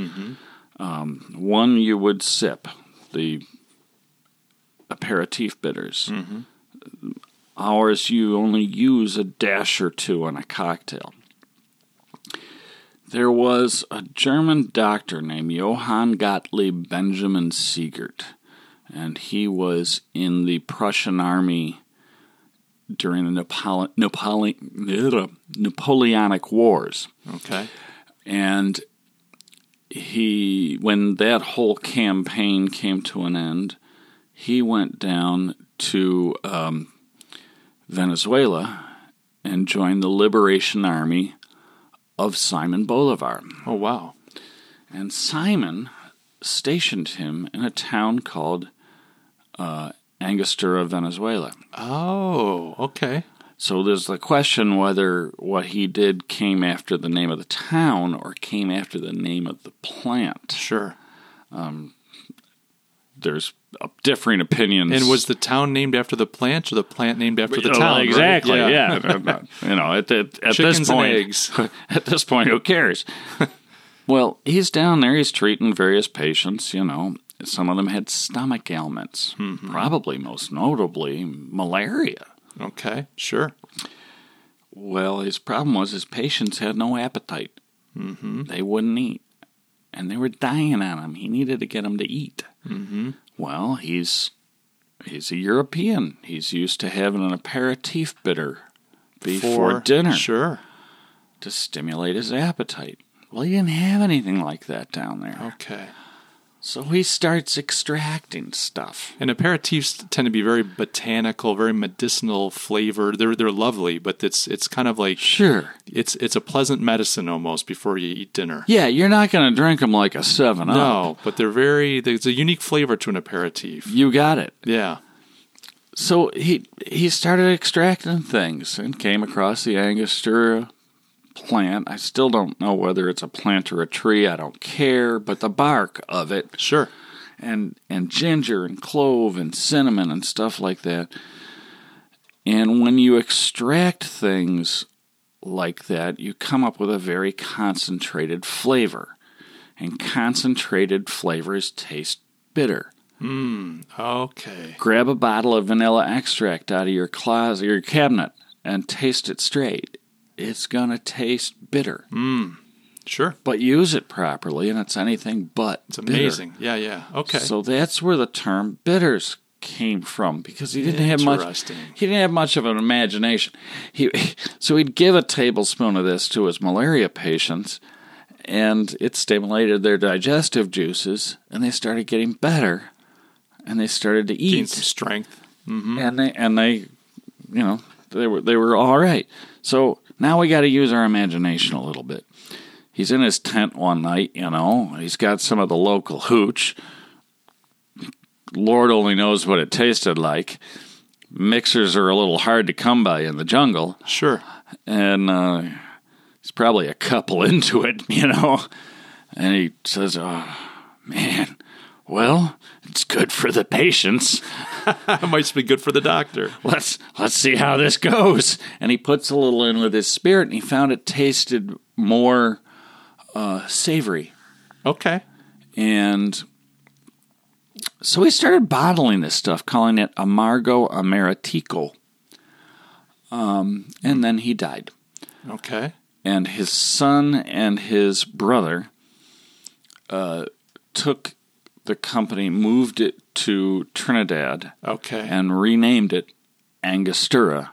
Um, one you would sip, the aperitif bitters. Ours, you only use a dash or two in a cocktail. There was a German doctor named Johann Gottlieb Benjamin Siegert, and he was in the Prussian army during the Napole- Napole- Napoleonic Wars. Okay. And he, when that whole campaign came to an end, he went down to um, Venezuela and joined the Liberation Army of Simon Bolivar. Oh wow. And Simon stationed him in a town called uh, Angostura, Venezuela. Oh, okay. So there's the question whether what he did came after the name of the town or came after the name of the plant. Sure. There's uh, differing opinions. And was the town named after the plant or the plant named after the Oh, town? right? exactly? Yeah. you know, at, the, at this point, at this point, who cares? well, he's down there. He's treating various patients. You know, some of them had stomach ailments. Mm-hmm. Probably most notably malaria. Okay. Sure. Well, his problem was his patients had no appetite. Mm-hmm. They wouldn't eat, and they were dying on him. He needed to get them to eat. Mm-hmm. Well, he's he's a European. He's used to having an aperitif bitter before For- dinner Sure. to stimulate his appetite. Well, he didn't have anything like that down there. Okay. So he starts extracting stuff. And aperitifs tend to be very botanical, very medicinal flavored. They're they're lovely, but it's it's kind of like Sure. it's it's a pleasant medicine almost before you eat dinner. Yeah, you're not going to drink them like a 7 Up. No, but they're very. There's a unique flavor to an aperitif. You got it. Yeah. So he he started extracting things and came across the Angostura plant. I still don't know whether it's a plant or a tree. I don't care, but the bark of it Sure. and and ginger and clove and cinnamon and stuff like that. And when you extract things like that, you come up with a very concentrated flavor. And concentrated flavors taste bitter. Hmm. Okay. Grab a bottle of vanilla extract out of your closet, your cabinet, and taste it straight. It's gonna taste bitter, mm, Sure. but use it properly, and it's anything but. It's amazing. Yeah. Yeah. Okay. So that's where the term bitters came from because he didn't have much. He didn't have much of an imagination. He so he'd give a tablespoon of this to his malaria patients, and it stimulated their digestive juices, and they started getting better, and they started to Gain eat some strength. Mm-hmm. and they and they you know they were they were all right so now we got to use our imagination a little bit he's in his tent one night you know he's got some of the local hooch lord only knows what it tasted like mixers are a little hard to come by in the jungle Sure. and uh, he's probably a couple into it, you know. And he says, "Oh man, well, it's good for the patients. it might be good for the doctor. Let's let's see how this goes." And he puts a little in with his spirit, and he found it tasted more uh, savory. Okay. And so he started bottling this stuff, calling it Amargo Aromatico. Um, and then he died. Okay. and his son and his brother uh, took the company, moved it to Trinidad, Okay. and renamed it Angostura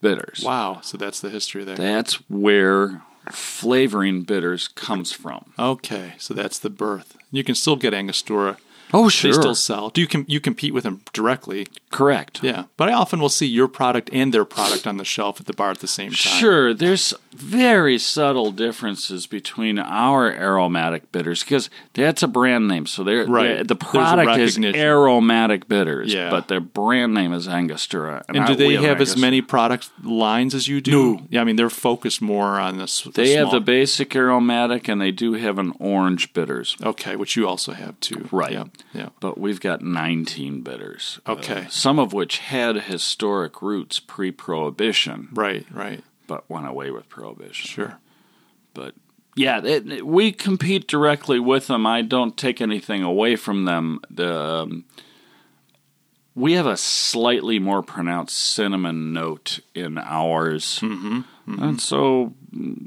Bitters. wow. So that's the history there. That's where flavoring bitters comes from. Okay. So that's the birth. You can still get Angostura. Oh, sure. They still sell. Do you com- you compete with them directly? Correct. Yeah. But I often will see your product and their product on the shelf at the bar at the same time. Sure, there's very subtle differences between our aromatic bitters because that's a brand name. So they're, Right. they're- the product is aromatic bitters, Yeah. but their brand name is Angostura. And I- do they have as many product lines as you do? No. Yeah, I mean they're focused more on this. They have the basic aromatic, and they do have an orange bitters. okay, which you also have too. Right. Yeah. Yeah. But we've got 19 bitters. Okay. Uh, some of which had historic roots pre prohibition, Right. Right. but went away with prohibition. Sure. But yeah, it, it- we compete directly with them. I don't take anything away from them. The um, we have a slightly more pronounced cinnamon note in ours, mm-hmm, and so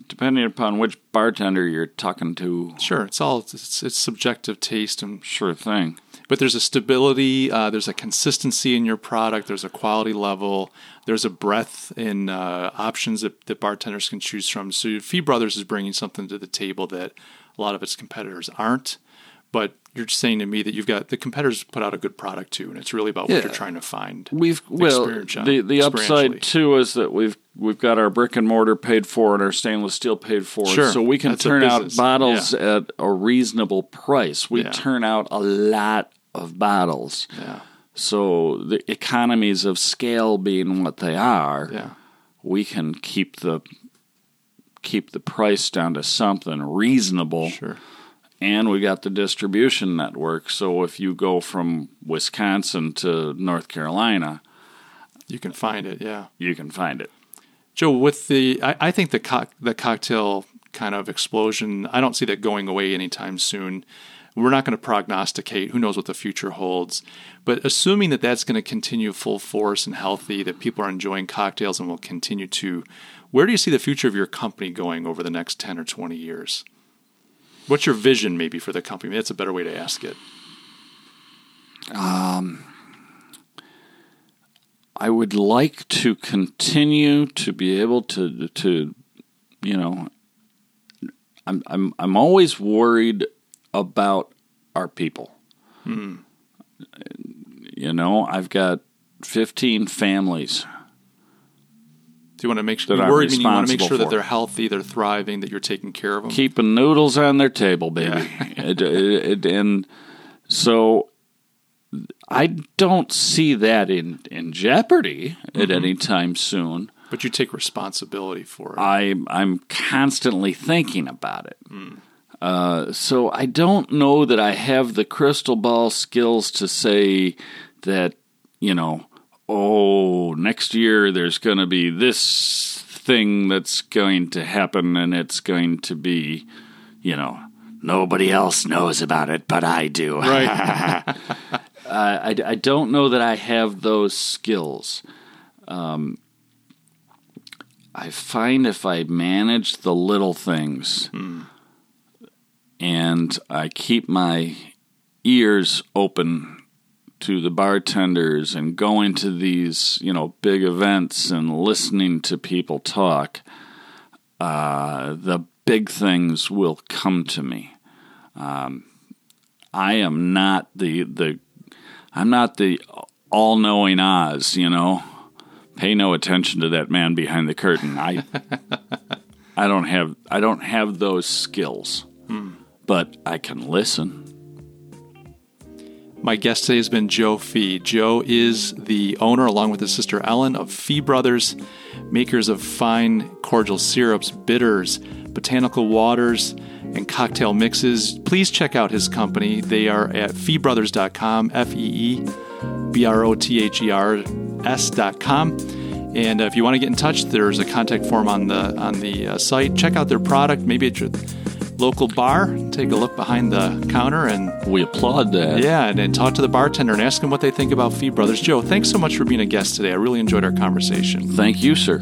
depending upon which bartender you're talking to, Sure. It's all it's, it's subjective taste and sure thing. but there's a stability, uh, there's a consistency in your product, there's a quality level, there's a breadth in uh, options that, that bartenders can choose from. So Fee Brothers is bringing something to the table that a lot of its competitors aren't. But you're saying to me that you've got the competitors put out a good product too, and it's really about what Yeah. you're trying to find. We've well experience- the the upside too is that we've we've got our brick and mortar paid for and our stainless steel paid for, Sure. so we can That's turn out bottles at a reasonable price. We Yeah. turn out a lot of bottles. Yeah, So the economies of scale being what they are, yeah, we can keep the keep the price down to something reasonable. sure. And we got the distribution network. So if you go from Wisconsin to North Carolina, You can find it. Yeah. you can find it. Joe, with the, I, I think the co- the cocktail kind of explosion, I don't see that going away anytime soon. We're not going to prognosticate. Who knows what the future holds? But assuming that that's going to continue full force and healthy, that people are enjoying cocktails and will continue to, where do you see the future of your company going over the next 10 or 20 years? What's your vision maybe for the company? Maybe that's a better way to ask it. Um, I would like to continue to be able to to you know I'm I'm I'm always worried about our people. Hmm. You know, I've got 15 families. You want to make sure? That You I'm worry, I you want to make sure that they're healthy, they're thriving, that you're taking care of them. keeping noodles on their table, baby. It- it- it- and so I don't see that in, in jeopardy at any time soon. but you take responsibility for it. I I'm constantly thinking about it. Uh, so I don't know that I have the crystal ball skills to say that you know, oh, next year there's going to be this thing that's going to happen, and it's going to be, you know, nobody else knows about it, but I do. right. I, I, I don't know that I have those skills. Um, I find if I manage the little things and I keep my ears open to the bartenders and going to these, you know, big events and listening to people talk, uh, the big things will come to me. Um, I am not the the I'm not the all knowing Oz, you know. Pay no attention to that man behind the curtain. I I don't have I don't have those skills. But I can listen. My guest today has been Joe Fee. Joe is the owner, along with his sister Ellen, of Fee Brothers, makers of fine cordial syrups, bitters, botanical waters, and cocktail mixes. Please check out his company. They are at feebrothers.com, F E E B R O T H E R S.com. And uh, if you want to get in touch, there's a contact form on the on the uh, site. Check out their product, maybe at your local bar. Take a look behind the counter and We applaud that. yeah, and, and talk to the bartender and ask them what they think about Fee Brothers. Joe, thanks so much for being a guest today. I really enjoyed our conversation. Thank you, sir.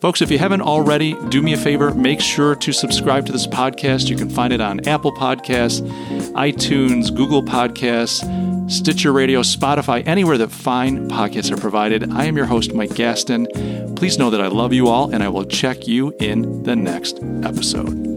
Folks, if you haven't already, do me a favor, make sure to subscribe to this podcast. You can find it on Apple Podcasts, iTunes, Google Podcasts, Stitcher Radio, Spotify, anywhere that fine podcasts are provided. I am your host, Mike Gastin. Please know that I love you all, and I will check you in the next episode.